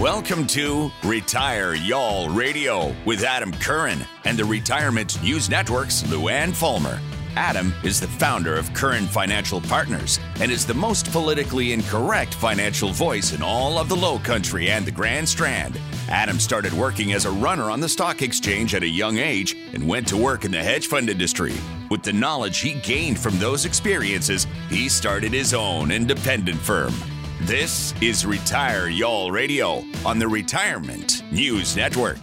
Welcome to Retire Y'all Radio with Adam Curran and the Retirement News Network's Luann Fulmer. Adam is the founder of Curran Financial Partners and is the most politically incorrect financial voice in all of the Low Country and the Grand Strand. Adam started working as a runner on the stock exchange at a young age and went to work in the hedge fund industry. With the knowledge he gained from those experiences, he started his own independent firm. This is Retire Y'all Radio on the Retirement News Network.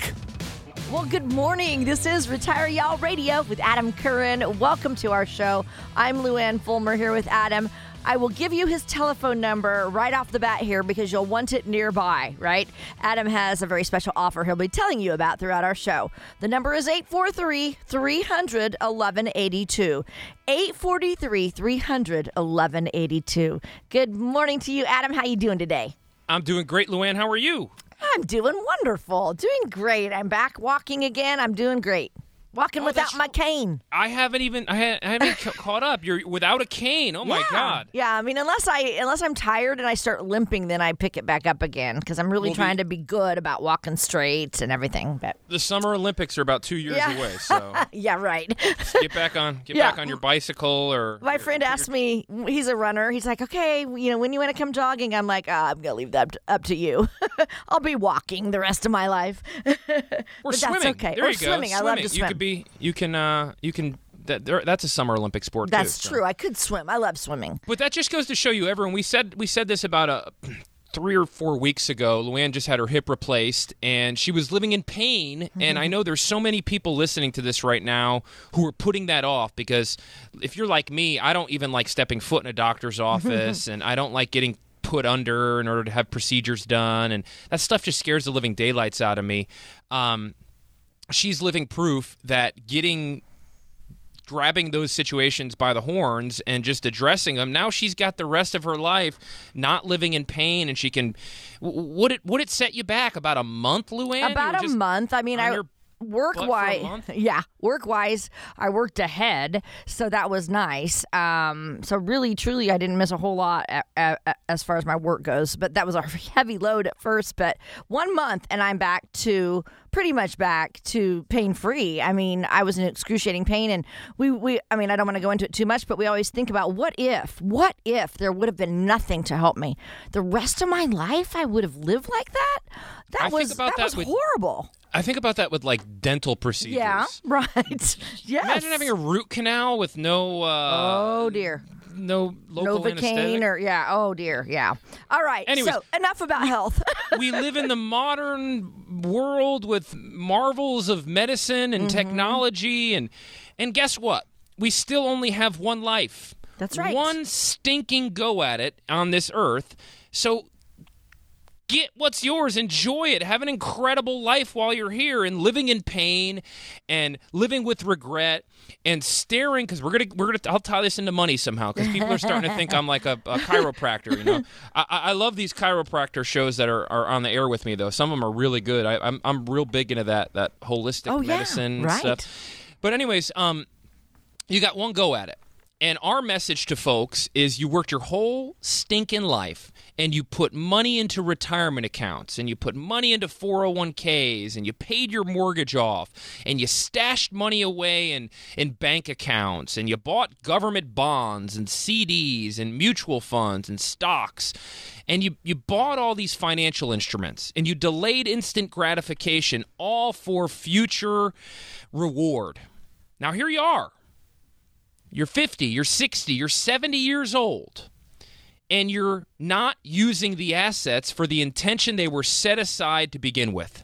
Well, good morning. This is Retire Y'all Radio with Adam Curran. Welcome to our show. I'm Luann Fulmer here with Adam. I will give you his telephone number right off the bat here because you'll want it nearby, right? Adam has a very special offer he'll be telling you about throughout our show. The number is 843 300 1182. 843 300 1182. Good morning to you, Adam. How you doing today? I'm doing great, Luann. How are you? I'm doing wonderful. Doing great. I'm back walking again. I'm doing great. Walking Oh, without my cane. I haven't even I, ha- I haven't ca- caught up. You're without a cane. Oh my yeah. god. Yeah, I mean, unless I unless I'm tired and I start limping, then I pick it back up again because I'm really Well, the- trying to be good about walking straight and everything. But The Summer Olympics are about two years Yeah. away, so yeah, right. get back on get Yeah. back on your bicycle or My friend asked me, he's a runner. He's like, okay, you know, when you want to come jogging, I'm like, uh, I'm gonna leave that up to you. I'll be walking the rest of my life. But swimming. that's okay. There or you go. swimming. I love to You swim. could be. You can. Uh. You can. That. That's a Summer Olympic sport too. That's so. true. I could swim. I love swimming. But that just goes to show you, everyone. We said we said this about a. Three or four weeks ago, Luann just had her hip replaced, and she was living in pain. And I know there's so many people listening to this right now who are putting that off because if you're like me, I don't even like stepping foot in a doctor's office, and I don't like getting put under in order to have procedures done, and that stuff just scares the living daylights out of me. Um, she's living proof that getting grabbing those situations by the horns and just addressing them. Now she's got the rest of her life not living in pain, and she can. Would it would it set you back about a month, Luann? About a just month. I mean, I your work butt for a wise, yeah, work wise, I worked ahead, so that was nice. Um, so really, truly, I didn't miss a whole lot a a- a- as far as my work goes. But that was a heavy load at first. But one month, and I'm back to pretty much back to pain free. I mean, I was in excruciating pain, and we we. I mean, I don't want to go into it too much, but we always think about what if, what if there would have been nothing to help me the rest of my life? I would have lived like that. That I was about that, that was with- horrible. I think about that with like dental procedures. Yeah, right. yes. Imagine having a root canal with no. Uh, oh dear, No local Novocaine anesthetic. or yeah. Oh dear, yeah. All right. Anyways. so enough about health. we live in the modern world with marvels of medicine and Mm-hmm. technology and and guess what? We still only have one life. That's right. One stinking go at it on this earth. So get what's yours, enjoy it, have an incredible life while you're here and living in pain and living with regret and staring because we're gonna we're gonna I'll tie this into money somehow because people are starting to think I'm like a, a chiropractor. You know, I, I love these chiropractor shows that are, are on the air with me though. Some of them are really good. I, I'm I'm real big into that that holistic Oh, yeah, medicine right. stuff. But anyways, um, you got one go at it. And our message to folks is you worked your whole stinking life and you put money into retirement accounts and you put money into 401ks and you paid your mortgage off and you stashed money away in, in bank accounts and you bought government bonds and CDs and mutual funds and stocks and you, you bought all these financial instruments and you delayed instant gratification all for future reward. Now here you are. You're 50, you're 60, you're 70 years old, and you're not using the assets for the intention they were set aside to begin with.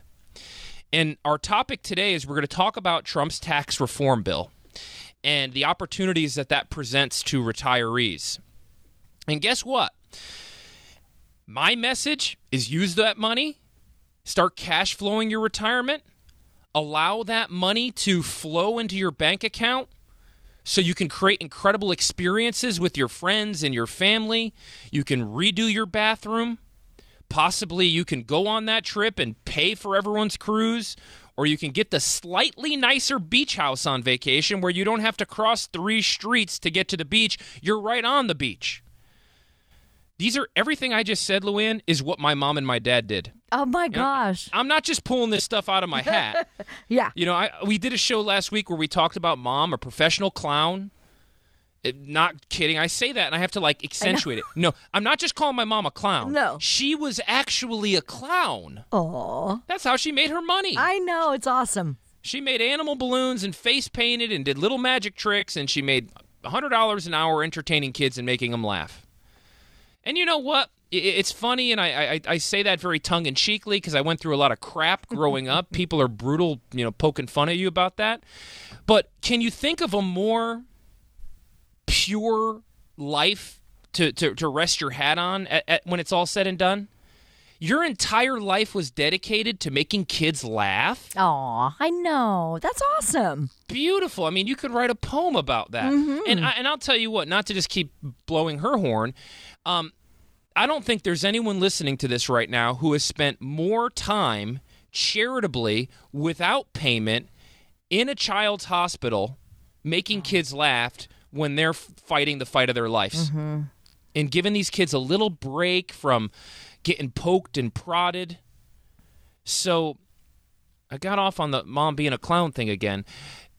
And our topic today is we're going to talk about Trump's tax reform bill and the opportunities that that presents to retirees. And guess what? My message is use that money, start cash flowing your retirement, allow that money to flow into your bank account so you can create incredible experiences with your friends and your family. You can redo your bathroom. Possibly you can go on that trip and pay for everyone's cruise, or you can get the slightly nicer beach house on vacation where you don't have to cross three streets to get to the beach. You're right on the beach. These are everything I just said, Luann, is what my mom and my dad did. Oh my You know, gosh. I'm not just pulling this stuff out of my hat. Yeah. You know, I, we did a show last week where we talked about mom, a professional clown. It- not kidding. I say that and I have to like accentuate it. No, I'm not just calling my mom a clown. No. She was actually a clown. Oh, That's how she made her money. I know. It's awesome. she made animal balloons and face painted and did little magic tricks and she made $100 an hour entertaining kids and making them laugh. And you know what? It's funny, and I, I, I say that very tongue in cheekly because I went through a lot of crap growing up. People are brutal, you know, poking fun at you about that. But can you think of a more pure life to, to, to rest your hat on at, at, when it's all said and done? Your entire life was dedicated to making kids laugh. Oh, I know. That's awesome. Beautiful. I mean, you could write a poem about that. Mm-hmm. And I, and I'll tell you what, not to just keep blowing her horn, um, I don't think there's anyone listening to this right now who has spent more time charitably without payment in a child's hospital making kids laugh when they're fighting the fight of their lives and giving these kids a little break from getting poked and prodded. So I got off on the mom being a clown thing again.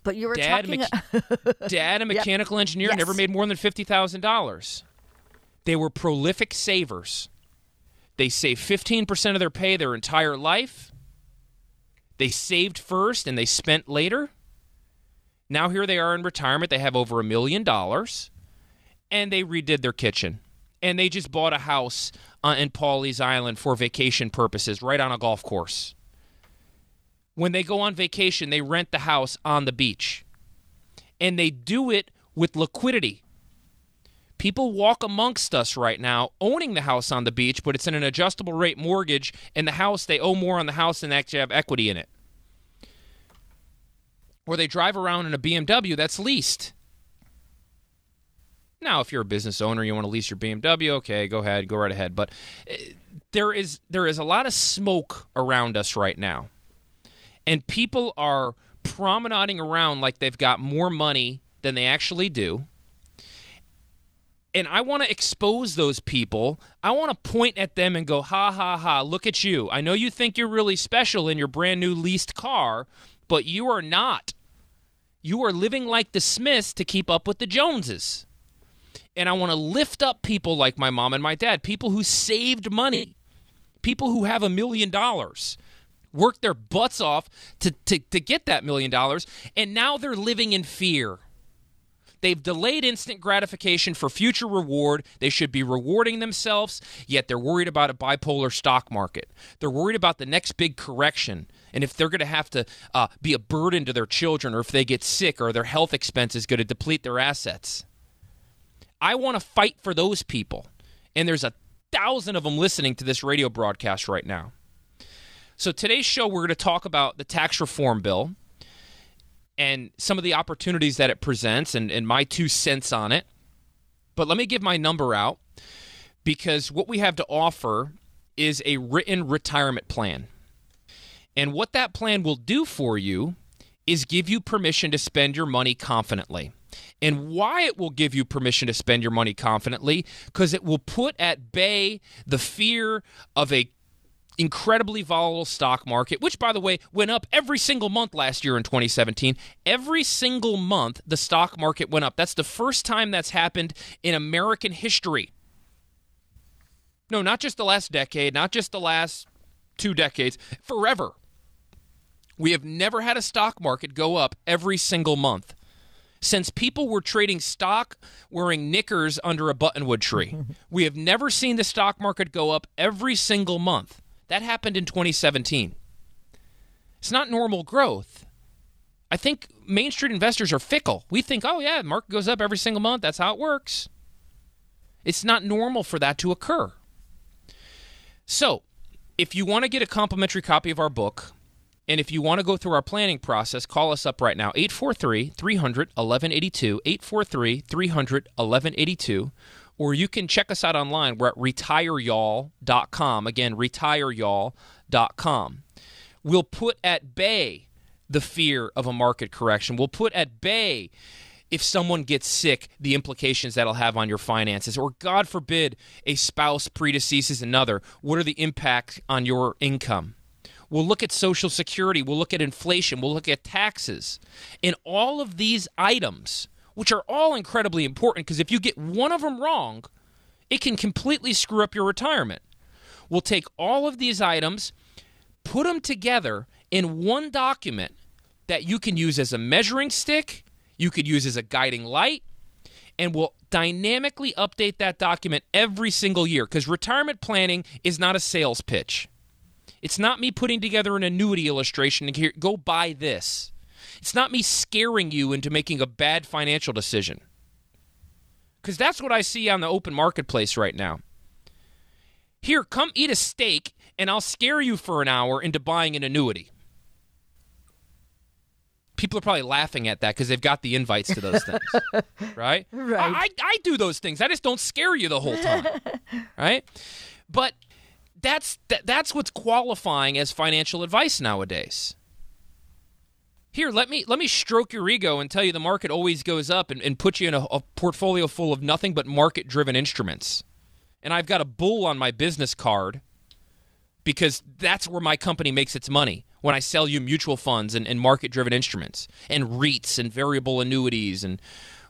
But you were Dad, talking. mecha- Dad, a mechanical engineer, Yes. never made more than fifty thousand dollars. They were prolific savers. They saved fifteen percent of their pay their entire life. They saved first and they spent later. Now here they are in retirement. They have over a million dollars, and they redid their kitchen, and they just bought a house uh, in Pawleys Island for vacation purposes, right on a golf course. When they go on vacation, they rent the house on the beach. And they do it with liquidity. People walk amongst us right now owning the house on the beach, but it's in an adjustable rate mortgage, and the house, they owe more on the house than they actually have equity in it. Or they drive around in a BMW that's leased. Now, if you're a business owner, you want to lease your BMW, okay, go ahead, go right ahead. But uh, there is there is a lot of smoke around us right now and people are promenading around like they've got more money than they actually do. And I want to expose those people. I want to point at them and go, ha ha ha, look at you. I know you think you're really special in your brand new leased car, but you are not. You are living like the Smiths to keep up with the Joneses. And I want to lift up people like my mom and my dad, people who saved money, people who have a million dollars worked their butts off to, to, to get that million dollars, and now they're living in fear. They've delayed instant gratification for future reward. They should be rewarding themselves, yet they're worried about a bipolar stock market. They're worried about the next big correction and if they're going to have to uh, be a burden to their children or if they get sick or their health expenses going to deplete their assets. I want to fight for those people. And there's a thousand of them listening to this radio broadcast right now. So today's show, we're going to talk about the tax reform bill and some of the opportunities that it presents and, and my two cents on it. But let me give my number out because what we have to offer is a written retirement plan. And what that plan will do for you is give you permission to spend your money confidently. And why it will give you permission to spend your money confidently because it will put at bay the fear of a incredibly volatile stock market, which, by the way, went up every single month last year in 2017. Every single month, the stock market went up. That's the first time that's happened in American history. No, not just the last decade, not just the last two decades, forever. We have never had a stock market go up every single month. Since people were trading stock wearing knickers under a buttonwood tree, we have never seen the stock market go up every single month. That happened in 2017. It's not normal growth. I think Main Street investors are fickle. We think, oh, yeah, the market goes up every single month. That's how it works. It's not normal for that to occur. So, if you want to get a complimentary copy of our book, and if you want to go through our planning process, call us up right now 843 300 1182, 843 300 1182, or you can check us out online. We're at retireyall.com. Again, retireyall.com. We'll put at bay the fear of a market correction. We'll put at bay if someone gets sick, the implications that'll have on your finances, or God forbid, a spouse predeceases another. What are the impacts on your income? We'll look at Social Security. We'll look at inflation. We'll look at taxes. And all of these items, which are all incredibly important, because if you get one of them wrong, it can completely screw up your retirement. We'll take all of these items, put them together in one document that you can use as a measuring stick, you could use as a guiding light, and we'll dynamically update that document every single year because retirement planning is not a sales pitch. It's not me putting together an annuity illustration and go buy this. It's not me scaring you into making a bad financial decision. Because that's what I see on the open marketplace right now. Here, come eat a steak, and I'll scare you for an hour into buying an annuity. People are probably laughing at that because they've got the invites to those things, right? Right. I, I do those things. I just don't scare you the whole time, right? But that's that, that's what's qualifying as financial advice nowadays. Here, let me let me stroke your ego and tell you the market always goes up and, and put you in a, a portfolio full of nothing but market driven instruments. And I've got a bull on my business card because that's where my company makes its money when I sell you mutual funds and, and market driven instruments and REITs and variable annuities and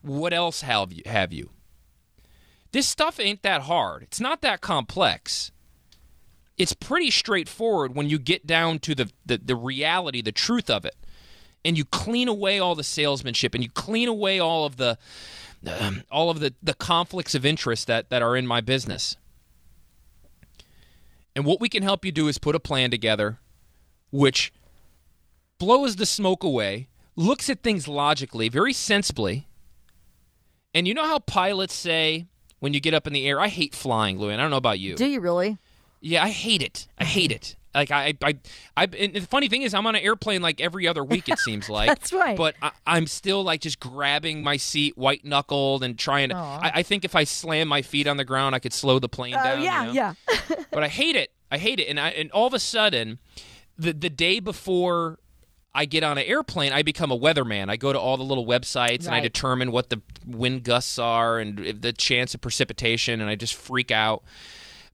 what else have you have you. This stuff ain't that hard. It's not that complex it's pretty straightforward when you get down to the, the, the, reality, the truth of it. And you clean away all the salesmanship and you clean away all of the um, all of the, the conflicts of interest that, that are in my business. And what we can help you do is put a plan together which blows the smoke away, looks at things logically, very sensibly. And you know how pilots say when you get up in the air, I hate flying, Louie. I don't know about you. Do you really? Yeah, I hate it. I hate it. Like I, I, I. The funny thing is, I'm on an airplane like every other week. It seems like. That's right. But I, am still like just grabbing my seat, white knuckled, and trying to. I, I, think if I slam my feet on the ground, I could slow the plane Oh down. yeah, you know? yeah. but I hate it. I hate it. And I, and all of a sudden, the the day before I get on an airplane, I become a weatherman. I go to all the little websites and I determine what the wind gusts are and the chance of precipitation, and I just freak out.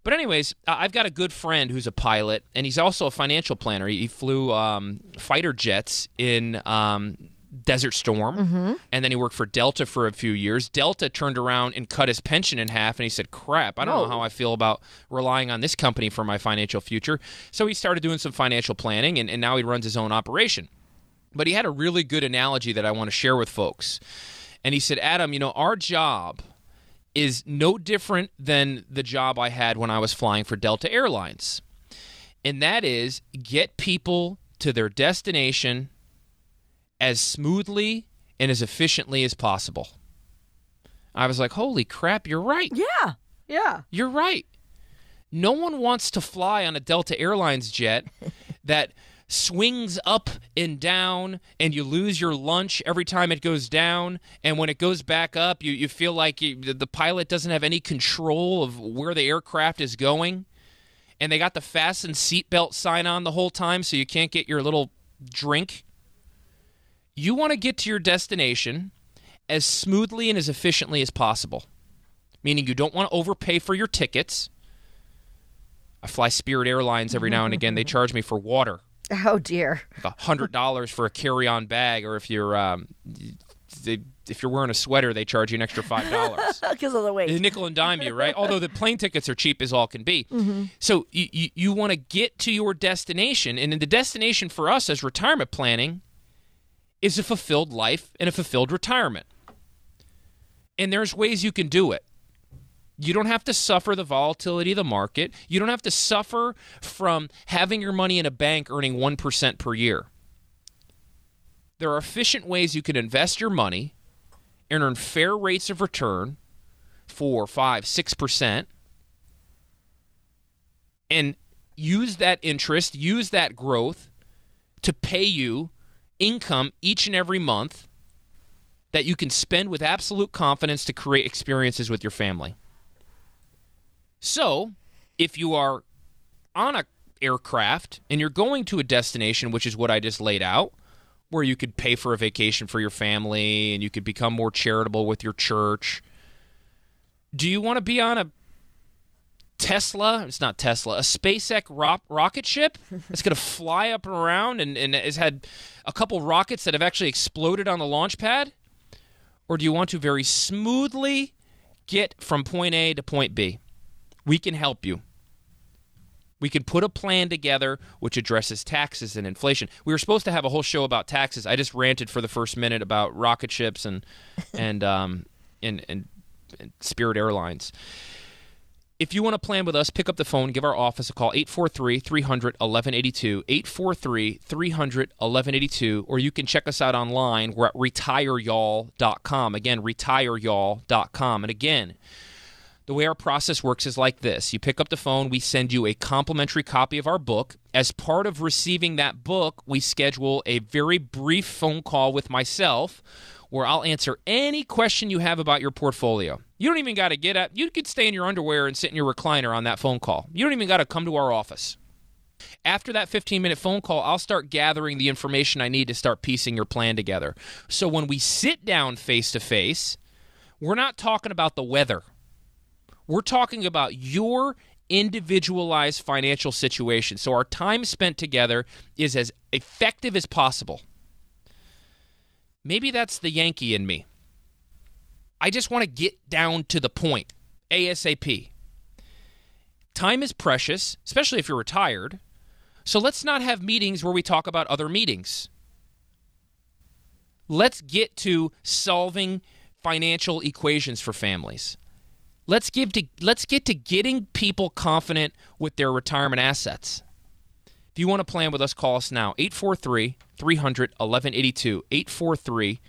But anyways, I've got a good friend who's a pilot, and he's also a financial planner. He flew um, fighter jets in um, Desert Storm, and then he worked for Delta for a few years. Delta turned around and cut his pension in half, and he said, "Crap, I don't know how I feel about relying on this company for my financial future." So he started doing some financial planning, and, and now he runs his own operation. But he had a really good analogy that I want to share with folks. And he said, Adam, you know, our job is no different than the job I had when I was flying for Delta Airlines. And that is get people to their destination as smoothly and as efficiently as possible. I was like, holy crap, you're right. Yeah. Yeah. You're right. No one wants to fly on a Delta Airlines jet that swings up and down and you lose your lunch every time it goes down and when it goes back up you, you feel like you, the pilot doesn't have any control of where the aircraft is going and they got the fasten seatbelt sign on the whole time so you can't get your little drink you want to get to your destination as smoothly and as efficiently as possible meaning you don't want to overpay for your tickets. I fly Spirit Airlines every now and again. They charge me for water, Oh dear. a hundred dollars for a carry-on bag, or if you're um, they, if you're wearing a sweater, they charge you an extra five dollars. Because of the They weight. nickel and dime you, right? Although the plane tickets are cheap as all can be. So you, you, you want to get to your destination, and the destination for us as retirement planning is a fulfilled life and a fulfilled retirement. And there's ways you can do it. You don't have to suffer the volatility of the market. You don't have to suffer from having your money in a bank earning 1% per year. There are efficient ways you can invest your money and earn fair rates of return four, five, six percent, and use that interest, use that growth to pay you income each and every month that you can spend with absolute confidence to create experiences with your family. So, if you are on a aircraft and you're going to a destination which is what I just laid out, where you could pay for a vacation for your family and you could become more charitable with your church. Do you want to be on a Tesla? It's not Tesla, a SpaceX ro- rocket ship that's going to fly up and around and, and has had a couple rockets that have actually exploded on the launch pad? Or do you want to very smoothly get from point A to point B? We can help you. We can put a plan together which addresses taxes and inflation. We were supposed to have a whole show about taxes. I just ranted for the first minute about rocket ships and and um, and, and, and Spirit Airlines. If you want to plan with us, pick up the phone, give our office a call, 843 300 1182, 843 300 1182, or you can check us out online. We're at retireyall.com. Again, retireyall.com. And again, the way our process works is like this you pick up the phone, we send you a complimentary copy of our book. As part of receiving that book, we schedule a very brief phone call with myself where I'll answer any question you have about your portfolio. You don't even got to get up. You could stay in your underwear and sit in your recliner on that phone call. You don't even got to come to our office. After that 15 minute phone call, I'll start gathering the information I need to start piecing your plan together. So when we sit down face to face, we're not talking about the weather. We're talking about your individualized financial situation. So our time spent together is as effective as possible. Maybe that's the Yankee in me. I just want to get down to the point ASAP. Time is precious, especially if you're retired. So let's not have meetings where we talk about other meetings. Let's get to solving financial equations for families. Let's give to let's get to getting people confident with their retirement assets. If you want to plan with us, call us now 843 300 1182 843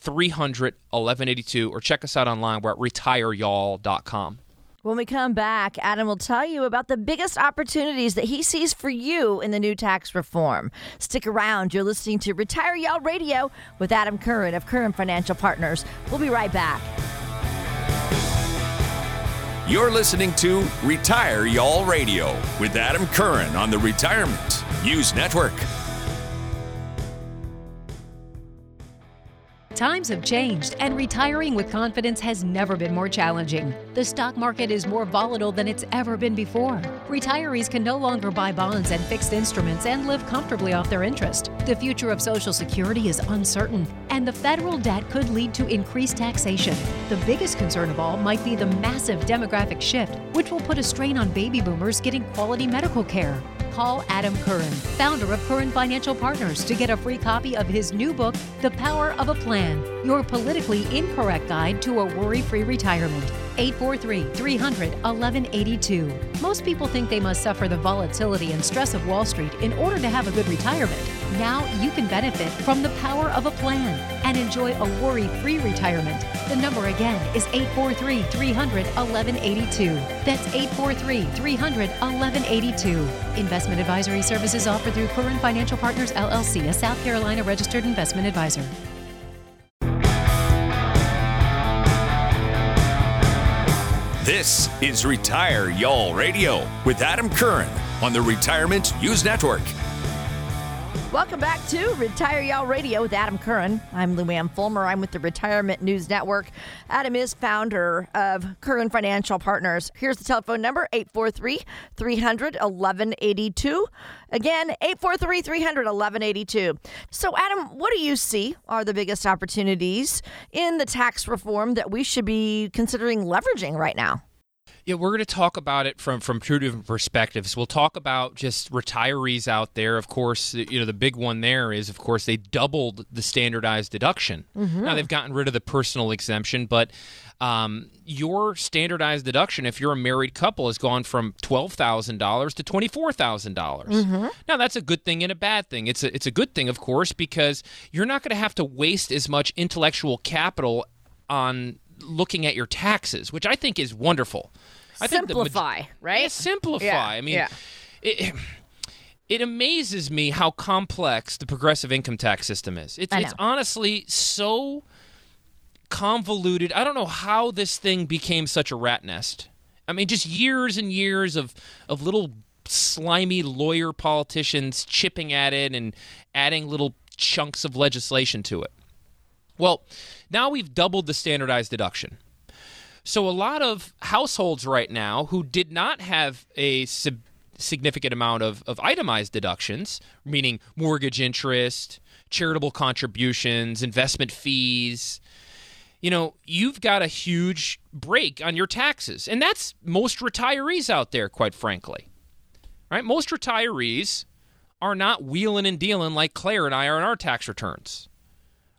300 1182 or check us out online. We're at retireyall.com. When we come back, Adam will tell you about the biggest opportunities that he sees for you in the new tax reform. Stick around. You're listening to Retire Y'all Radio with Adam Curran of Curran Financial Partners. We'll be right back. You're listening to Retire Y'all Radio with Adam Curran on the Retirement News Network. Times have changed, and retiring with confidence has never been more challenging. The stock market is more volatile than it's ever been before. Retirees can no longer buy bonds and fixed instruments and live comfortably off their interest. The future of Social Security is uncertain, and the federal debt could lead to increased taxation. The biggest concern of all might be the massive demographic shift, which will put a strain on baby boomers getting quality medical care call Adam Curran, founder of Curran Financial Partners, to get a free copy of his new book, The Power of a Plan Your Politically Incorrect Guide to a Worry Free Retirement. 843 300 1182. Most people think they must suffer the volatility and stress of Wall Street in order to have a good retirement. Now you can benefit from the power of a plan and enjoy a worry free retirement. The number again is 843 300 1182. That's 843 300 1182. Investment advisory services offered through Curran Financial Partners LLC, a South Carolina registered investment advisor. This is Retire Y'all Radio with Adam Curran on the Retirement News Network. Welcome back to Retire Y'all Radio with Adam Curran. I'm Luann Fulmer. I'm with the Retirement News Network. Adam is founder of Curran Financial Partners. Here's the telephone number 843 300 1182. Again, 843 300 1182. So, Adam, what do you see are the biggest opportunities in the tax reform that we should be considering leveraging right now? Yeah, we're going to talk about it from from two different perspectives. We'll talk about just retirees out there. Of course, you know the big one there is, of course, they doubled the standardized deduction. Mm-hmm. Now they've gotten rid of the personal exemption, but um, your standardized deduction, if you're a married couple, has gone from twelve thousand dollars to twenty four thousand mm-hmm. dollars. Now that's a good thing and a bad thing. It's a it's a good thing, of course, because you're not going to have to waste as much intellectual capital on looking at your taxes, which I think is wonderful. I think the Simplify, right? Yeah, simplify. Yeah, I mean, yeah. it, it amazes me how complex the progressive income tax system is. It's, it's honestly so convoluted. I don't know how this thing became such a rat nest. I mean, just years and years of of little slimy lawyer politicians chipping at it and adding little chunks of legislation to it. Well, now we've doubled the standardized deduction. So a lot of households right now who did not have a sub- significant amount of, of itemized deductions, meaning mortgage interest, charitable contributions, investment fees, you know, you've got a huge break on your taxes. And that's most retirees out there, quite frankly. Right? Most retirees are not wheeling and dealing like Claire and I are on our tax returns.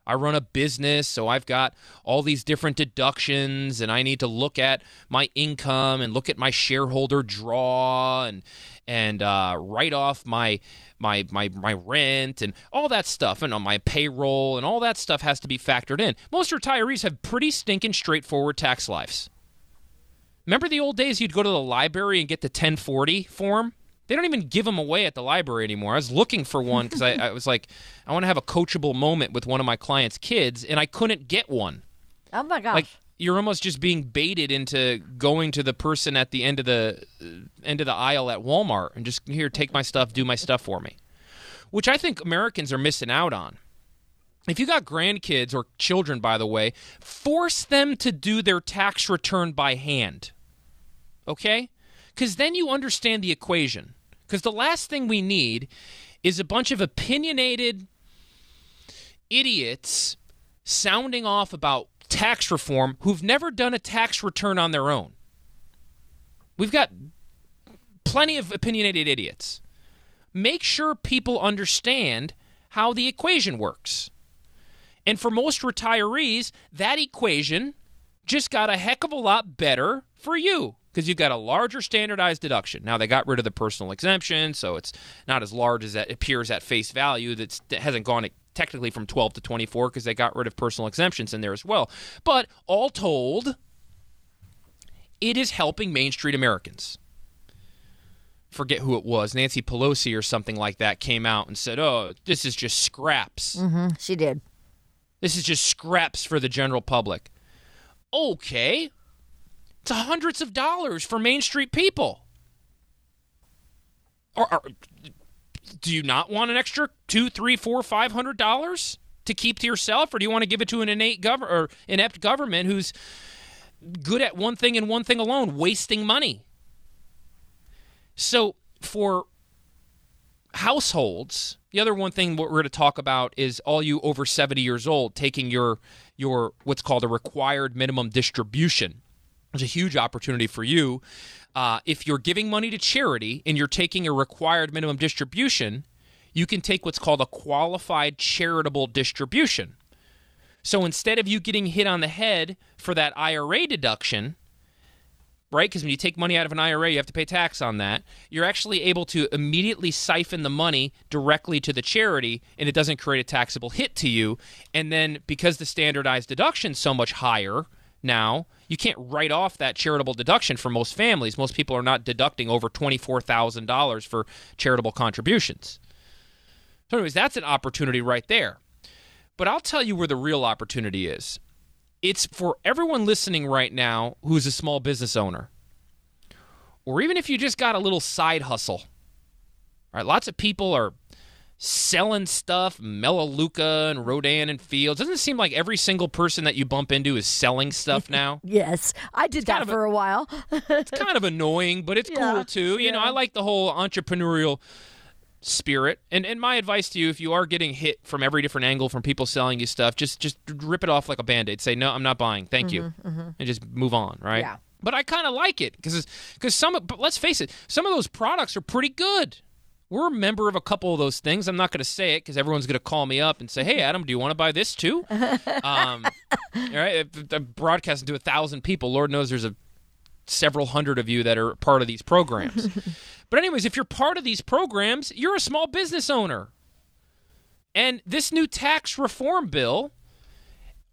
I run a business, so I've got all these different deductions, and I need to look at my income and look at my shareholder draw and and uh, write off my my my my rent and all that stuff, and on my payroll and all that stuff has to be factored in. Most retirees have pretty stinking straightforward tax lives. Remember the old days you'd go to the library and get the 1040 form? They don't even give them away at the library anymore. I was looking for one because I, I was like, I want to have a coachable moment with one of my clients' kids, and I couldn't get one. Oh my gosh. Like you're almost just being baited into going to the person at the end of the uh, end of the aisle at Walmart and just here, take my stuff, do my stuff for me, which I think Americans are missing out on. If you got grandkids or children, by the way, force them to do their tax return by hand. Okay? Because then you understand the equation. Because the last thing we need is a bunch of opinionated idiots sounding off about tax reform who've never done a tax return on their own. We've got plenty of opinionated idiots. Make sure people understand how the equation works. And for most retirees, that equation just got a heck of a lot better for you because you've got a larger standardized deduction. Now they got rid of the personal exemption, so it's not as large as that appears at face value. That's, that hasn't gone technically from 12 to 24 because they got rid of personal exemptions in there as well. But all told, it is helping Main Street Americans. Forget who it was. Nancy Pelosi or something like that came out and said, "Oh, this is just scraps." Mm-hmm. she did. This is just scraps for the general public. Okay. It's hundreds of dollars for Main Street people. Or, or do you not want an extra two, three, four, five hundred dollars to keep to yourself, or do you want to give it to an innate government or inept government who's good at one thing and one thing alone, wasting money? So for households, the other one thing what we're going to talk about is all you over 70 years old taking your your what's called a required minimum distribution. There's a huge opportunity for you. Uh, if you're giving money to charity and you're taking a required minimum distribution, you can take what's called a qualified charitable distribution. So instead of you getting hit on the head for that IRA deduction, right? Because when you take money out of an IRA, you have to pay tax on that. You're actually able to immediately siphon the money directly to the charity, and it doesn't create a taxable hit to you. And then because the standardized deduction's so much higher now, you can't write off that charitable deduction for most families. Most people are not deducting over $24,000 for charitable contributions. So, anyways, that's an opportunity right there. But I'll tell you where the real opportunity is it's for everyone listening right now who's a small business owner, or even if you just got a little side hustle. All right, lots of people are selling stuff, Melaleuca and Rodan and Fields. Doesn't it seem like every single person that you bump into is selling stuff now? Yes, I did kind that of a- for a while. it's kind of annoying, but it's Yeah, cool too. You know. I like the whole entrepreneurial spirit. And and my advice to you, if you are getting hit from every different angle from people selling you stuff, just just rip it off like a band-aid. Say, no, I'm not buying. Thank you. And just move on, right? Mm-hmm, Yeah. But I kind of like it because because some but let's face it, some of those products are pretty good. We're a member of a couple of those things. I'm not going to say it because everyone's going to call me up and say, "Hey, Adam, do you want to buy this too?" um, all right, broadcasting to a thousand people. Lord knows there's a several hundred of you that are part of these programs. but anyways, if you're part of these programs, you're a small business owner. And this new tax reform bill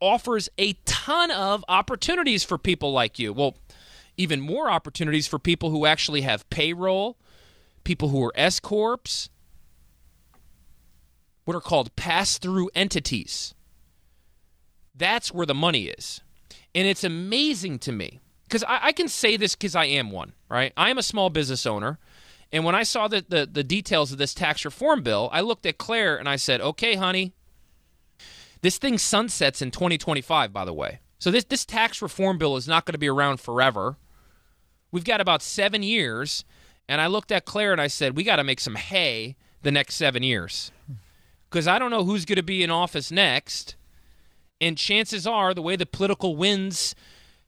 offers a ton of opportunities for people like you. Well, even more opportunities for people who actually have payroll, people who are S corps, what are called pass through entities. That's where the money is. And it's amazing to me because I, I, can say this because I am one, right? I am a small business owner. And when I saw the, the, the details of this tax reform bill, I looked at Claire and I said, okay, honey, this thing sunsets in 2025, by the way. So this, this tax reform bill is not going to be around forever. We've got about seven years. And I looked at Claire and I said, we got to make some hay the next seven years. Because I don't know who's going to be in office next. And chances are, the way the political winds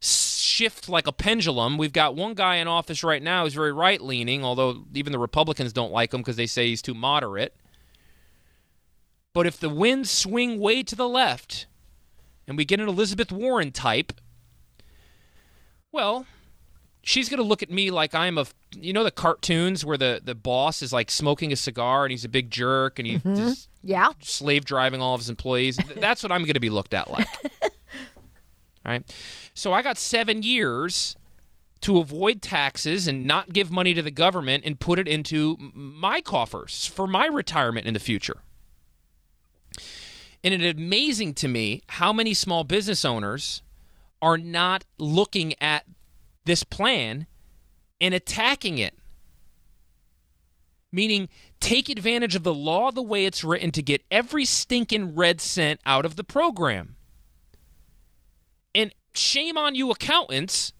shift like a pendulum, we've got one guy in office right now who's very right leaning, although even the Republicans don't like him because they say he's too moderate. But if the winds swing way to the left and we get an Elizabeth Warren type, well, she's going to look at me like I'm a you know the cartoons where the the boss is like smoking a cigar and he's a big jerk and he's mm-hmm. just yeah. slave driving all of his employees. That's what i'm going to be looked at like. Right? So i got seven years to avoid taxes and not give money to the government and put it into my coffers for my retirement in the future. And it's amazing to me how many small business owners are not looking at this plan and attacking it. Meaning, take advantage of the law the way it's written to get every stinking red cent out of the program. And shame on you, accountants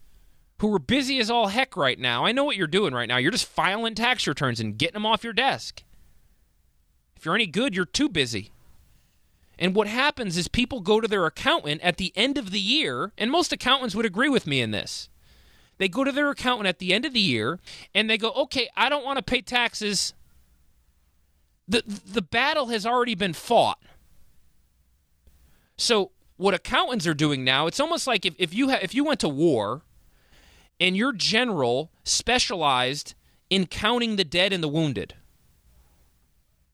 who are busy as all heck right now. I know what you're doing right now. You're just filing tax returns and getting them off your desk. If you're any good, you're too busy. And what happens is people go to their accountant at the end of the year, and most accountants would agree with me in this. They go to their accountant at the end of the year and they go, okay, I don't want to pay taxes. The, the battle has already been fought. So, what accountants are doing now, it's almost like if, if, you, ha- if you went to war and your general specialized in counting the dead and the wounded.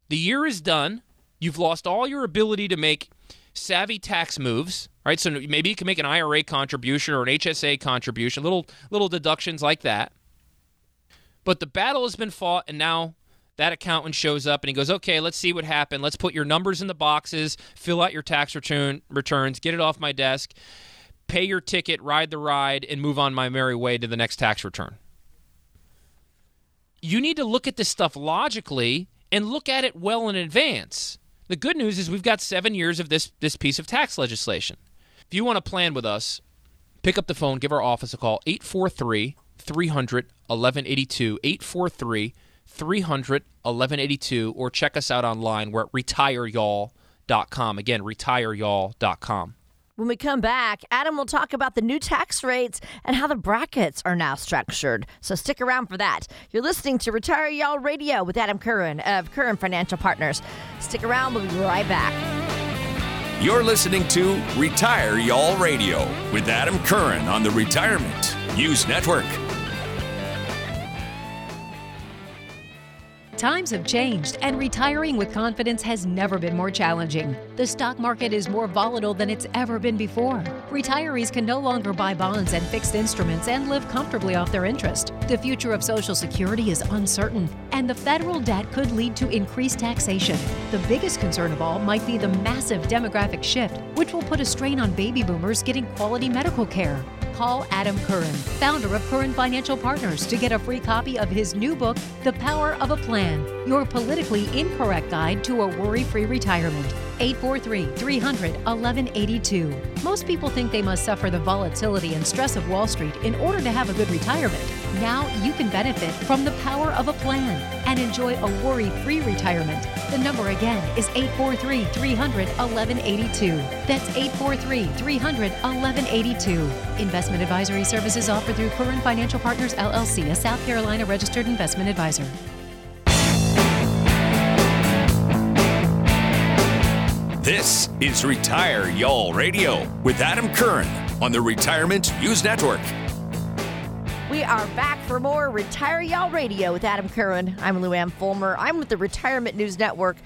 The year is done. You've lost all your ability to make savvy tax moves right? So maybe you can make an IRA contribution or an HSA contribution, little little deductions like that. But the battle has been fought, and now that accountant shows up and he goes, "Okay, let's see what happened. Let's put your numbers in the boxes, fill out your tax return returns, get it off my desk, pay your ticket, ride the ride, and move on my merry way to the next tax return." You need to look at this stuff logically and look at it well in advance. The good news is we've got seven years of this this piece of tax legislation. If you want to plan with us, pick up the phone, give our office a call, 843 300 1182, 843 300 1182, or check us out online. We're at retireyall.com. Again, retireyall.com. When we come back, Adam will talk about the new tax rates and how the brackets are now structured. So stick around for that. You're listening to Retire Y'all Radio with Adam Curran of Curran Financial Partners. Stick around, we'll be right back. You're listening to Retire Y'all Radio with Adam Curran on the Retirement News Network. Times have changed, and retiring with confidence has never been more challenging. The stock market is more volatile than it's ever been before. Retirees can no longer buy bonds and fixed instruments and live comfortably off their interest. The future of Social Security is uncertain, and the federal debt could lead to increased taxation. The biggest concern of all might be the massive demographic shift, which will put a strain on baby boomers getting quality medical care call Adam Curran, founder of Curran Financial Partners, to get a free copy of his new book, The Power of a Plan Your Politically Incorrect Guide to a Worry Free Retirement. 843 300 1182. Most people think they must suffer the volatility and stress of Wall Street in order to have a good retirement. Now you can benefit from the power of a plan and enjoy a worry free retirement. The number again is 843 300 1182. That's 843 300 1182. Investment advisory services offered through Curran Financial Partners LLC, a South Carolina registered investment advisor. Is Retire Y'all Radio with Adam Curran on the Retirement News Network. We are back for more Retire Y'all Radio with Adam Curran. I'm Luann Fulmer. I'm with the Retirement News Network.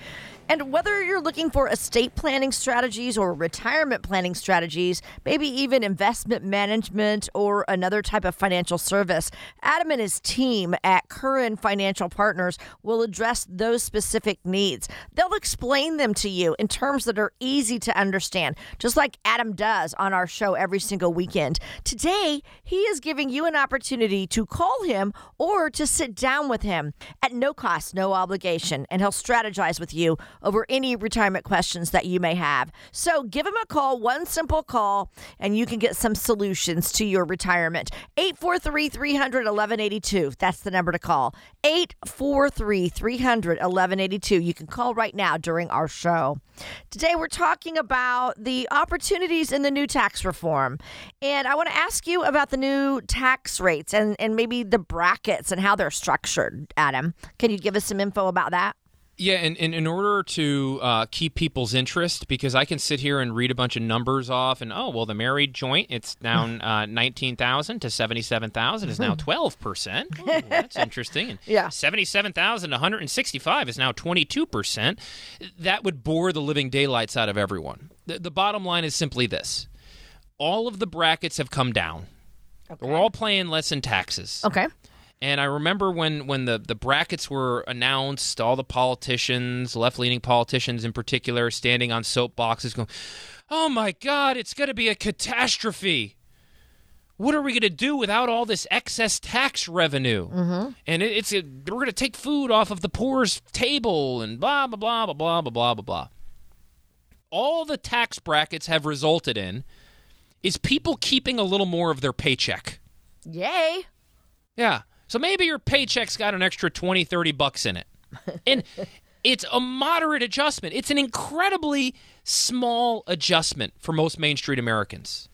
And whether you're looking for estate planning strategies or retirement planning strategies, maybe even investment management or another type of financial service, Adam and his team at Curran Financial Partners will address those specific needs. They'll explain them to you in terms that are easy to understand, just like Adam does on our show every single weekend. Today, he is giving you an opportunity to call him or to sit down with him at no cost, no obligation, and he'll strategize with you over any retirement questions that you may have. So give them a call, one simple call, and you can get some solutions to your retirement. 843 300 1182. That's the number to call. 843 300 1182. You can call right now during our show. Today, we're talking about the opportunities in the new tax reform. And I want to ask you about the new tax rates and, and maybe the brackets and how they're structured, Adam. Can you give us some info about that? Yeah, and, and in order to uh, keep people's interest, because I can sit here and read a bunch of numbers off, and oh, well, the married joint, it's down uh, 19,000 to 77,000 is now 12%. Ooh, that's interesting. And Yeah. seventy seven thousand one hundred and sixty five is now 22%. That would bore the living daylights out of everyone. The, the bottom line is simply this all of the brackets have come down. We're all paying less in taxes. Okay. And I remember when, when the, the brackets were announced, all the politicians, left leaning politicians in particular, standing on soapboxes going, Oh my God, it's going to be a catastrophe. What are we going to do without all this excess tax revenue? Mm-hmm. And it, it's a, we're going to take food off of the poor's table and blah, blah, blah, blah, blah, blah, blah, blah, blah. All the tax brackets have resulted in is people keeping a little more of their paycheck. Yay. Yeah. So maybe your paycheck's got an extra 20, 30 bucks in it. And it's a moderate adjustment. It's an incredibly small adjustment for most Main Street Americans.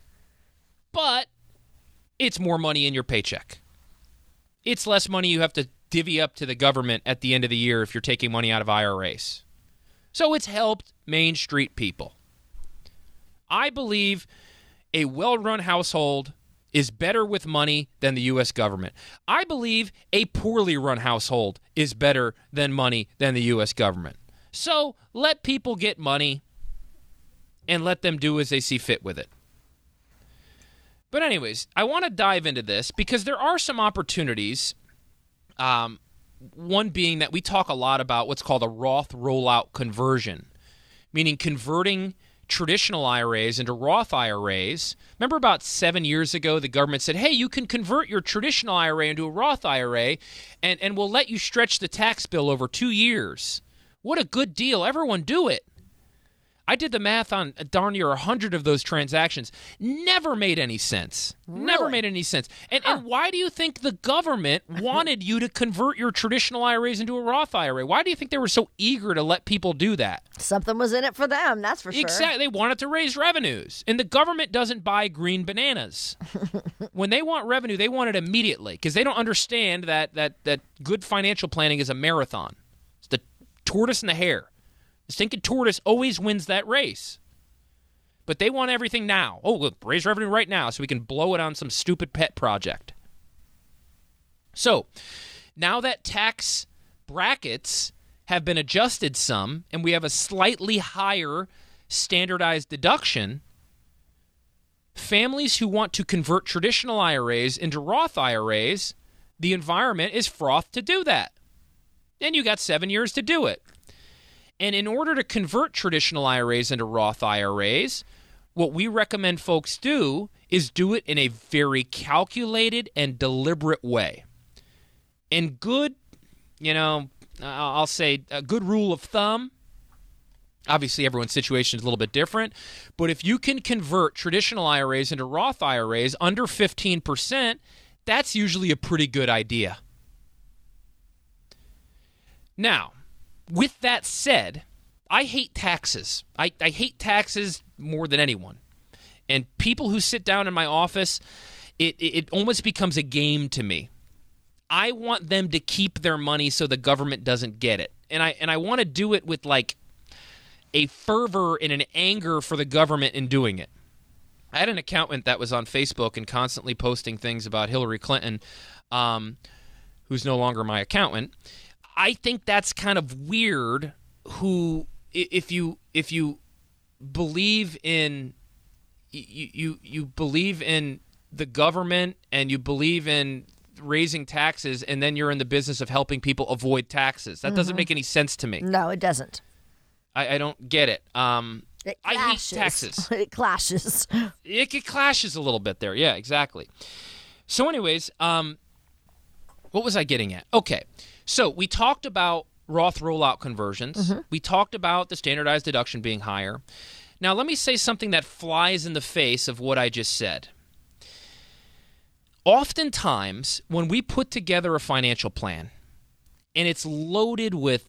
But it's more money in your paycheck. It's less money you have to divvy up to the government at the end of the year if you're taking money out of IRAs. So it's helped Main Street people. I believe a well run household is better with money than the U.S. government. I believe a poorly run household is better than money than the U.S. government. So let people get money and let them do as they see fit with it. But, anyways, I want to dive into this because there are some opportunities. Um, one being that we talk a lot about what's called a Roth rollout conversion, meaning converting traditional IRAs into Roth IRAs. Remember about seven years ago, the government said, hey, you can convert your traditional IRA into a Roth IRA and, and we'll let you stretch the tax bill over two years. What a good deal. Everyone do it. I did the math on uh, darn near 100 of those transactions. Never made any sense. Never made any sense. And, and why do you think the government wanted you to convert your traditional IRAs into a Roth IRA? Why do you think they were so eager to let people do that? Something was in it for them, that's for sure. Exactly. They wanted to raise revenues. And the government doesn't buy green bananas. when they want revenue, they want it immediately because they don't understand that, that, that good financial planning is a marathon. It's the tortoise and the hare. Stinking tortoise always wins that race. But they want everything now. Oh, look, raise revenue right now so we can blow it on some stupid pet project. So, now that tax brackets have been adjusted some and we have a slightly higher standardized deduction, families who want to convert traditional IRAs into Roth IRAs, the environment is froth to do that. And you got seven years to do it. And in order to convert traditional IRAs into Roth IRAs, what we recommend folks do is do it in a very calculated and deliberate way. And good, you know, I'll say a good rule of thumb. Obviously, everyone's situation is a little bit different, but if you can convert traditional IRAs into Roth IRAs under 15%, that's usually a pretty good idea. Now, with that said, I hate taxes. I, I hate taxes more than anyone. And people who sit down in my office, it, it, it almost becomes a game to me. I want them to keep their money so the government doesn't get it. And I and I want to do it with like a fervor and an anger for the government in doing it. I had an accountant that was on Facebook and constantly posting things about Hillary Clinton, um, who's no longer my accountant. I think that's kind of weird who if you if you believe in you you you believe in the government and you believe in raising taxes and then you're in the business of helping people avoid taxes. That doesn't make any sense to me. No, it doesn't. I, I don't get it. Um, It I hate clashes. taxes. it clashes. it, it clashes a little bit there. Yeah, exactly. So, anyways, um, what was I getting at? Okay, so we talked about Roth rollout conversions. Mm-hmm. We talked about the standardized deduction being higher. Now, let me say something that flies in the face of what I just said. Oftentimes, when we put together a financial plan and it's loaded with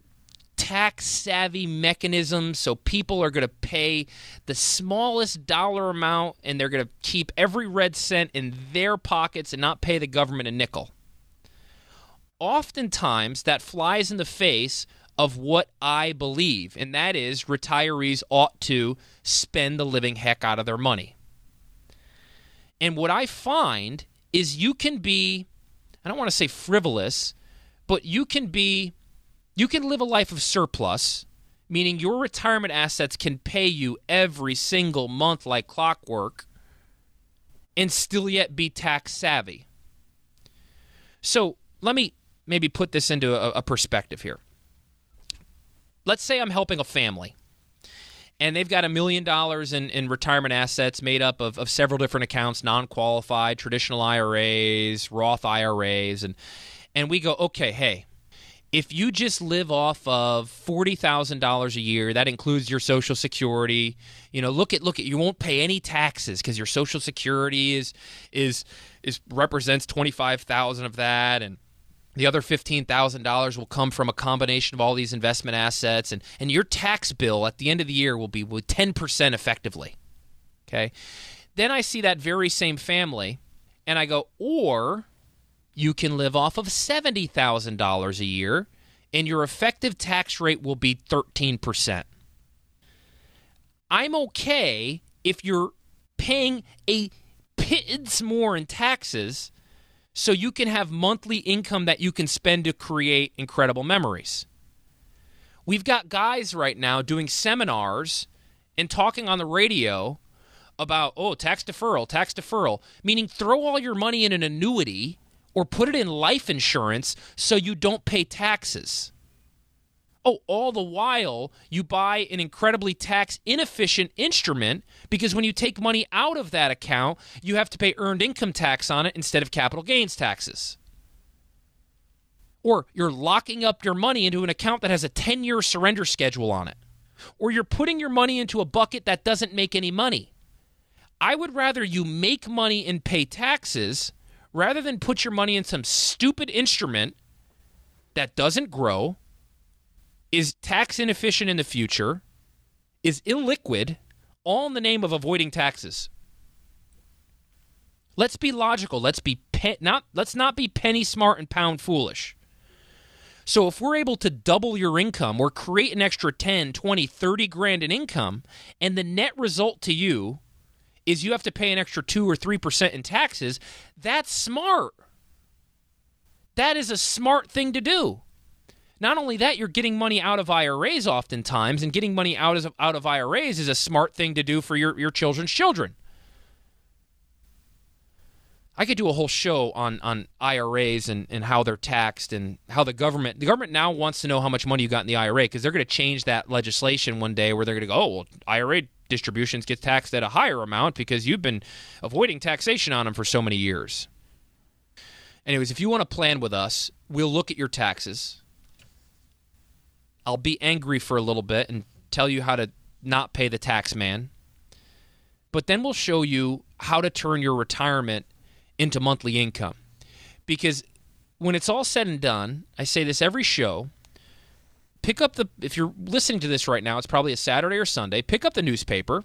tax savvy mechanisms so people are going to pay the smallest dollar amount and they're going to keep every red cent in their pockets and not pay the government a nickel. Oftentimes, that flies in the face of what I believe, and that is retirees ought to spend the living heck out of their money. And what I find is you can be, I don't want to say frivolous, but you can be you can live a life of surplus, meaning your retirement assets can pay you every single month like clockwork, and still yet be tax savvy. So let me maybe put this into a, a perspective here. Let's say I'm helping a family and they've got a million dollars in, in retirement assets made up of, of several different accounts non-qualified traditional iras roth iras and and we go okay hey if you just live off of $40,000 a year that includes your social security you know look at look at you won't pay any taxes cuz your social security is is is represents 25,000 of that and the other $15,000 will come from a combination of all these investment assets and and your tax bill at the end of the year will be with 10% effectively okay then I see that very same family and I go or you can live off of $70,000 a year and your effective tax rate will be 13%. I'm okay if you're paying a pittance more in taxes so you can have monthly income that you can spend to create incredible memories. We've got guys right now doing seminars and talking on the radio about, oh, tax deferral, tax deferral, meaning throw all your money in an annuity or put it in life insurance so you don't pay taxes. Oh, all the while you buy an incredibly tax inefficient instrument because when you take money out of that account, you have to pay earned income tax on it instead of capital gains taxes. Or you're locking up your money into an account that has a 10 year surrender schedule on it. Or you're putting your money into a bucket that doesn't make any money. I would rather you make money and pay taxes rather than put your money in some stupid instrument that doesn't grow, is tax inefficient in the future, is illiquid, all in the name of avoiding taxes. Let's be logical. Let's be pe- not let's not be penny smart and pound foolish. So if we're able to double your income or create an extra 10, 20, 30 grand in income and the net result to you is you have to pay an extra 2 or 3% in taxes, that's smart. That is a smart thing to do. Not only that, you're getting money out of IRAs oftentimes, and getting money out of, out of IRAs is a smart thing to do for your, your children's children. I could do a whole show on, on IRAs and, and how they're taxed and how the government the government now wants to know how much money you got in the IRA because they're going to change that legislation one day where they're going to go, oh well, IRA distributions get taxed at a higher amount because you've been avoiding taxation on them for so many years. Anyways, if you want to plan with us, we'll look at your taxes. I'll be angry for a little bit and tell you how to not pay the tax man. But then we'll show you how to turn your retirement into monthly income. Because when it's all said and done, I say this every show. Pick up the, if you're listening to this right now, it's probably a Saturday or Sunday, pick up the newspaper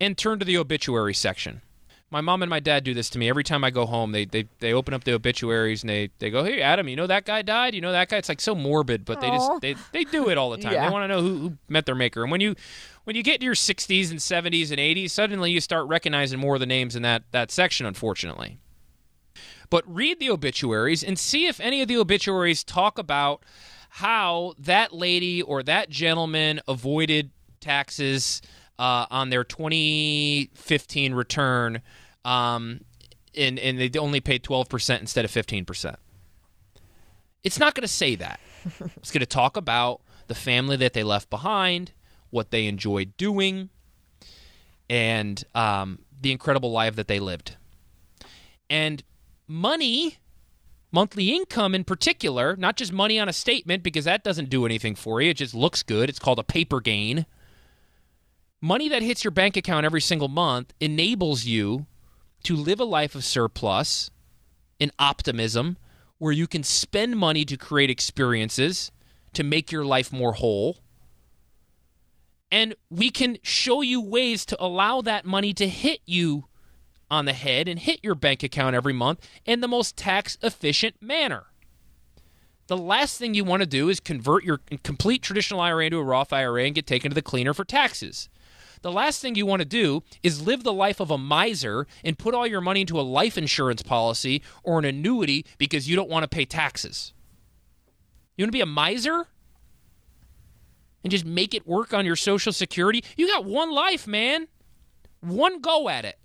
and turn to the obituary section. My mom and my dad do this to me every time I go home. They, they, they open up the obituaries and they, they go, Hey, Adam, you know that guy died? You know that guy? It's like so morbid, but they Aw. just, they, they do it all the time. Yeah. They want to know who, who met their maker. And when you, when you get to your 60s and 70s and 80s, suddenly you start recognizing more of the names in that, that section, unfortunately but read the obituaries and see if any of the obituaries talk about how that lady or that gentleman avoided taxes uh, on their 2015 return, um, and and they only paid 12% instead of 15%. It's not going to say that. it's going to talk about the family that they left behind, what they enjoyed doing, and um, the incredible life that they lived. And money, monthly income in particular, not just money on a statement, because that doesn't do anything for you, it just looks good. It's called a paper gain. Money that hits your bank account every single month enables you to live a life of surplus and optimism where you can spend money to create experiences to make your life more whole. And we can show you ways to allow that money to hit you on the head and hit your bank account every month in the most tax efficient manner. The last thing you want to do is convert your complete traditional IRA into a Roth IRA and get taken to the cleaner for taxes. The last thing you want to do is live the life of a miser and put all your money into a life insurance policy or an annuity because you don't want to pay taxes. You want to be a miser? And just make it work on your Social Security? You got one life, man. One go at it.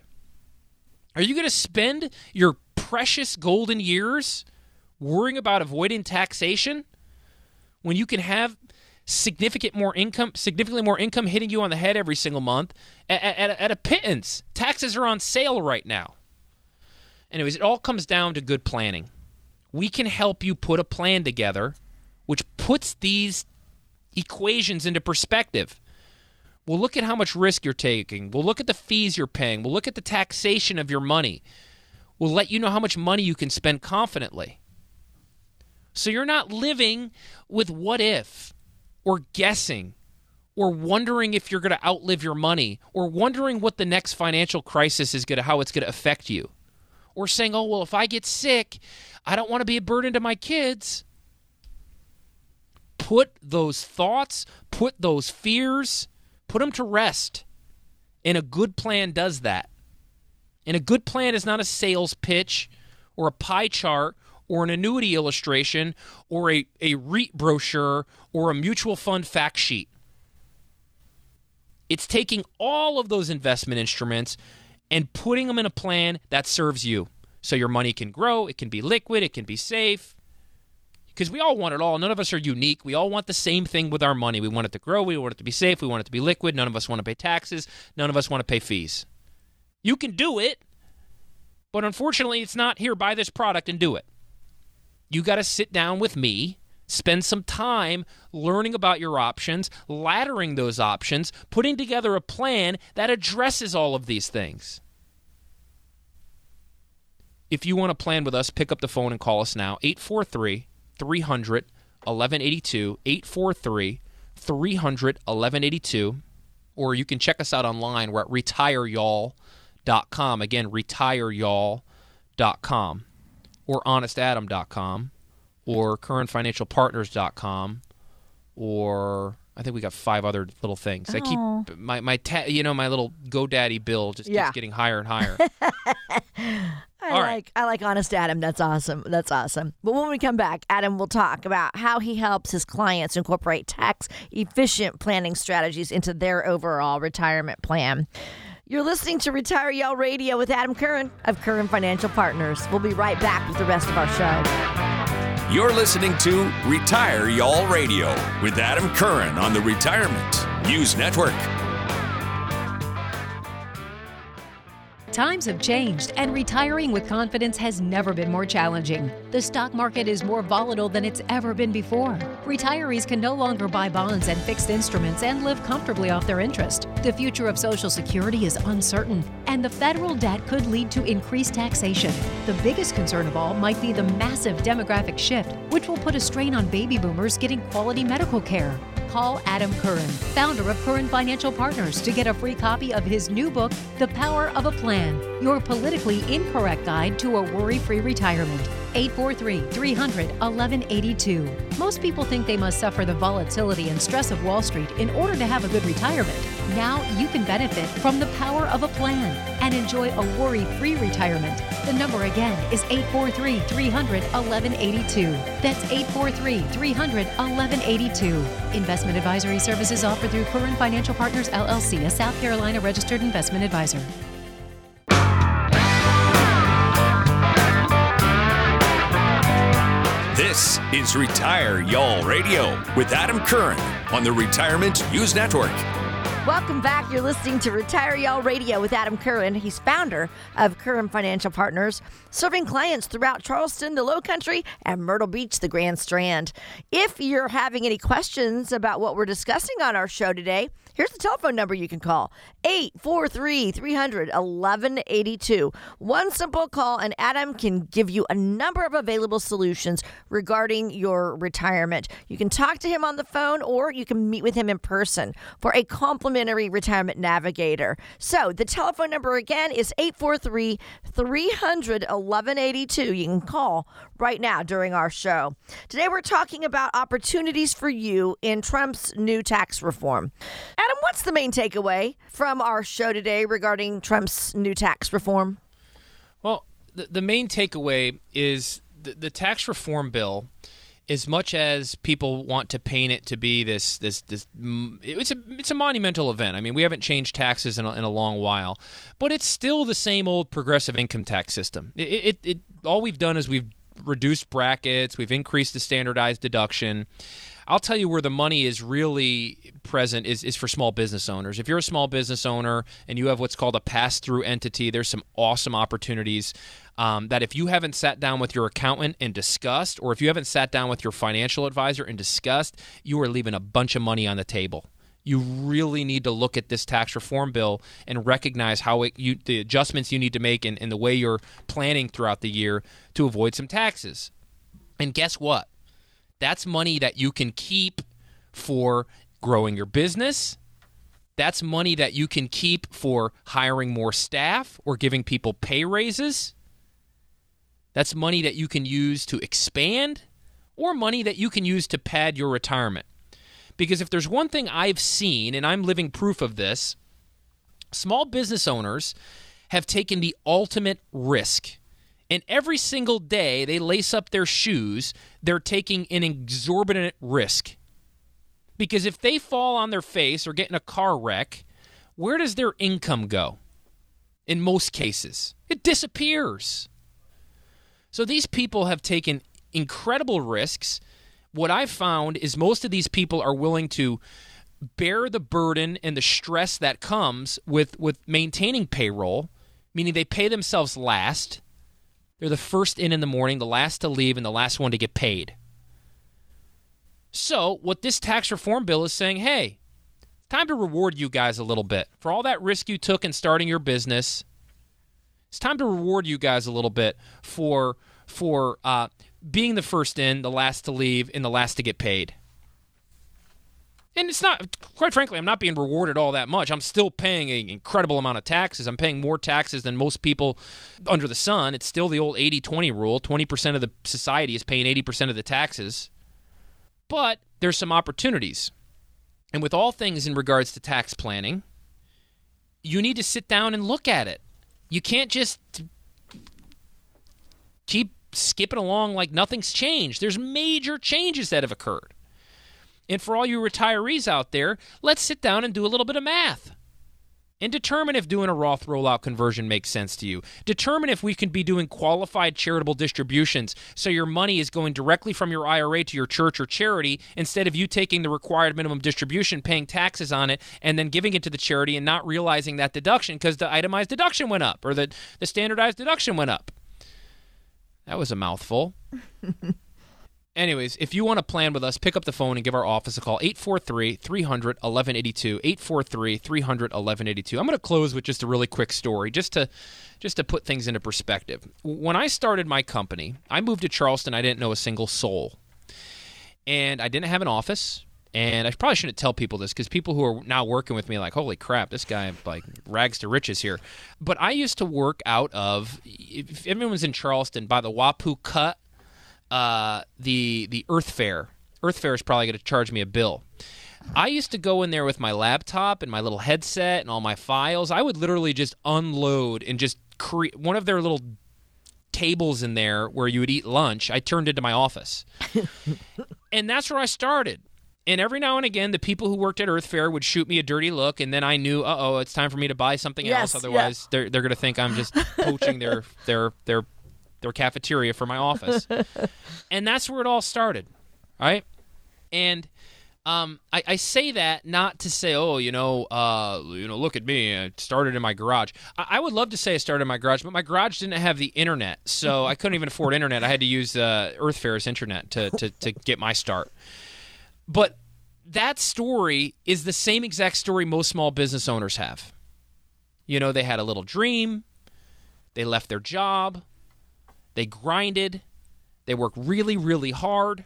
Are you going to spend your precious golden years worrying about avoiding taxation when you can have significant more income, significantly more income hitting you on the head every single month at, at, at a pittance. Taxes are on sale right now. Anyways, it all comes down to good planning. We can help you put a plan together which puts these equations into perspective. We'll look at how much risk you're taking. We'll look at the fees you're paying. We'll look at the taxation of your money. We'll let you know how much money you can spend confidently. So you're not living with what if or guessing or wondering if you're going to outlive your money or wondering what the next financial crisis is going to how it's going to affect you or saying oh well if i get sick i don't want to be a burden to my kids. Put those thoughts put those fears put them to rest. And a good plan does that. And a good plan is not a sales pitch or a pie chart or an annuity illustration or a, a REIT brochure or a mutual fund fact sheet. It's taking all of those investment instruments and putting them in a plan that serves you. So your money can grow, it can be liquid, it can be safe. Because we all want it all. None of us are unique. We all want the same thing with our money. We want it to grow, we want it to be safe, we want it to be liquid. None of us want to pay taxes, none of us want to pay fees. You can do it, but unfortunately, it's not here, buy this product and do it. You got to sit down with me, spend some time learning about your options, laddering those options, putting together a plan that addresses all of these things. If you want to plan with us, pick up the phone and call us now 843 300 1182 843 300 1182 or you can check us out online. We're at retireyall.com. Again, retireyall.com or honestadam.com or curranfinancialpartners.com or I think we got five other little things. I keep oh. my my ta- you know my little GoDaddy bill just Yeah. keeps getting higher and higher. I All right. like I like honest Adam. That's awesome. That's awesome. But when we come back, Adam will talk about how he helps his clients incorporate tax efficient planning strategies into their overall retirement plan. You're listening to Retire Y'all Radio with Adam Curran of Curran Financial Partners. We'll be right back with the rest of our show. You're listening to Retire Y'all Radio with Adam Curran on the Retirement News Network. Times have changed, and retiring with confidence has never been more challenging. The stock market is more volatile than it's ever been before. Retirees can no longer buy bonds and fixed instruments and live comfortably off their interest. The future of Social Security is uncertain, and the federal debt could lead to increased taxation. The biggest concern of all might be the massive demographic shift, which will put a strain on baby boomers getting quality medical care. Call Adam Curran, founder of Curran Financial Partners, to get a free copy of his new book, The Power of a Plan Your Politically Incorrect Guide to a Worry Free Retirement. 843 300 1182. Most people think they must suffer the volatility and stress of Wall Street in order to have a good retirement. Now you can benefit from the power of a plan and enjoy a worry free retirement. The number again is 843 300 1182. That's 843 300 1182. Investment advisory services offered through Curran Financial Partners LLC, a South Carolina registered investment advisor. Is Retire Y'all Radio with Adam Curran on the Retirement News Network. Welcome back. You're listening to Retire Y'all Radio with Adam Curran. He's founder of Curran Financial Partners, serving clients throughout Charleston, the Low Country, and Myrtle Beach, the Grand Strand. If you're having any questions about what we're discussing on our show today, here's the telephone number you can call 843 300 1182. One simple call, and Adam can give you a number of available solutions regarding your retirement. You can talk to him on the phone or you can meet with him in person for a complimentary retirement navigator. So the telephone number again is 843 300 1182. You can call right now during our show. Today we're talking about opportunities for you in Trump's new tax reform. Adam, what's the main takeaway from our show today regarding Trump's new tax reform? Well, the, the main takeaway is the, the tax reform bill as much as people want to paint it to be this this this mm, it's a it's a monumental event. I mean, we haven't changed taxes in a, in a long while, but it's still the same old progressive income tax system. It, it, it all we've done is we've reduced brackets, we've increased the standardized deduction. I'll tell you where the money is really present is, is for small business owners. If you're a small business owner and you have what's called a pass through entity, there's some awesome opportunities um, that if you haven't sat down with your accountant and discussed, or if you haven't sat down with your financial advisor and discussed, you are leaving a bunch of money on the table you really need to look at this tax reform bill and recognize how it, you, the adjustments you need to make in, in the way you're planning throughout the year to avoid some taxes. And guess what? That's money that you can keep for growing your business. That's money that you can keep for hiring more staff or giving people pay raises. That's money that you can use to expand or money that you can use to pad your retirement. Because if there's one thing I've seen, and I'm living proof of this, small business owners have taken the ultimate risk. And every single day they lace up their shoes, they're taking an exorbitant risk. Because if they fall on their face or get in a car wreck, where does their income go? In most cases, it disappears. So these people have taken incredible risks. What I've found is most of these people are willing to bear the burden and the stress that comes with, with maintaining payroll, meaning they pay themselves last. They're the first in in the morning, the last to leave, and the last one to get paid. So, what this tax reform bill is saying, hey, time to reward you guys a little bit for all that risk you took in starting your business, it's time to reward you guys a little bit for for uh, being the first in, the last to leave, and the last to get paid. And it's not, quite frankly, I'm not being rewarded all that much. I'm still paying an incredible amount of taxes. I'm paying more taxes than most people under the sun. It's still the old 80 20 rule 20% of the society is paying 80% of the taxes. But there's some opportunities. And with all things in regards to tax planning, you need to sit down and look at it. You can't just keep skipping along like nothing's changed. There's major changes that have occurred. And for all you retirees out there, let's sit down and do a little bit of math and determine if doing a Roth rollout conversion makes sense to you. Determine if we can be doing qualified charitable distributions so your money is going directly from your IRA to your church or charity instead of you taking the required minimum distribution, paying taxes on it, and then giving it to the charity and not realizing that deduction because the itemized deduction went up or the, the standardized deduction went up. That was a mouthful. Anyways, if you want to plan with us, pick up the phone and give our office a call 843 300 1182. 843 300 1182. I'm going to close with just a really quick story just to just to put things into perspective. When I started my company, I moved to Charleston. I didn't know a single soul. And I didn't have an office. And I probably shouldn't tell people this because people who are now working with me like, holy crap, this guy like rags to riches here. But I used to work out of, if everyone's in Charleston, by the Wappoo Cut uh, the the Earth Fare. Earth Fare is probably going to charge me a bill. I used to go in there with my laptop and my little headset and all my files. I would literally just unload and just create one of their little tables in there where you would eat lunch. I turned into my office. and that's where I started. And every now and again, the people who worked at Earth Fare would shoot me a dirty look, and then I knew, uh oh, it's time for me to buy something Yes, else. yeah. Otherwise, they're they're gonna think I'm just poaching their their their their cafeteria for my office. and that's where it all started, right? And um, I, I say that not to say, oh, you know, uh, you know, look at me. I started in my garage. I, I would love to say I started in my garage, but my garage didn't have the internet, so I couldn't even afford internet. I had to use uh, Earth Fare's internet to, to to get my start. But that story is the same exact story most small business owners have. You know, they had a little dream, they left their job, they grinded, they worked really, really hard,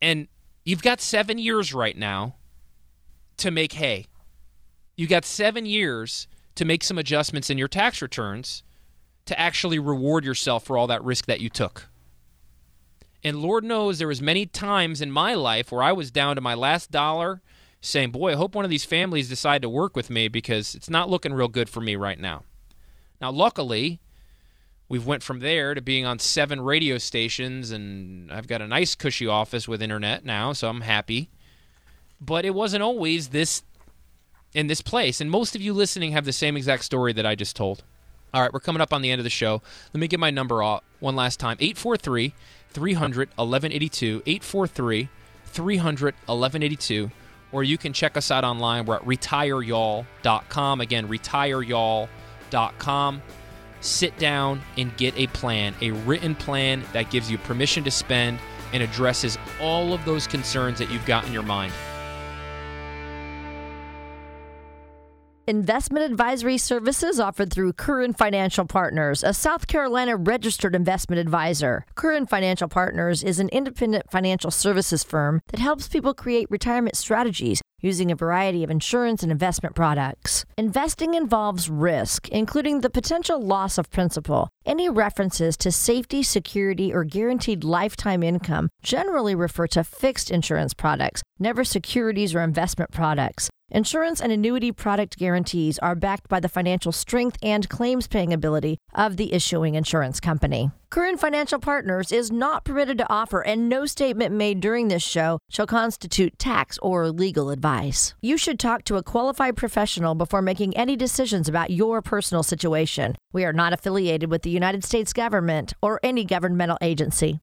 and you've got seven years right now to make hay. You got seven years to make some adjustments in your tax returns to actually reward yourself for all that risk that you took. And Lord knows there was many times in my life where I was down to my last dollar saying, "Boy, I hope one of these families decide to work with me because it's not looking real good for me right now." Now, luckily, we've went from there to being on seven radio stations and I've got a nice cushy office with internet now, so I'm happy. But it wasn't always this in this place, and most of you listening have the same exact story that I just told. All right, we're coming up on the end of the show. Let me get my number off one last time 843 300 1182. 843 300 1182. Or you can check us out online. We're at retirey'all.com. Again, retirey'all.com. Sit down and get a plan, a written plan that gives you permission to spend and addresses all of those concerns that you've got in your mind. Investment advisory services offered through Curran Financial Partners, a South Carolina registered investment advisor. Curran Financial Partners is an independent financial services firm that helps people create retirement strategies using a variety of insurance and investment products. Investing involves risk, including the potential loss of principal. Any references to safety, security, or guaranteed lifetime income generally refer to fixed insurance products, never securities or investment products. Insurance and annuity product guarantees are backed by the financial strength and claims paying ability of the issuing insurance company. Curran Financial Partners is not permitted to offer, and no statement made during this show shall constitute tax or legal advice. You should talk to a qualified professional before making any decisions about your personal situation. We are not affiliated with the United States government or any governmental agency.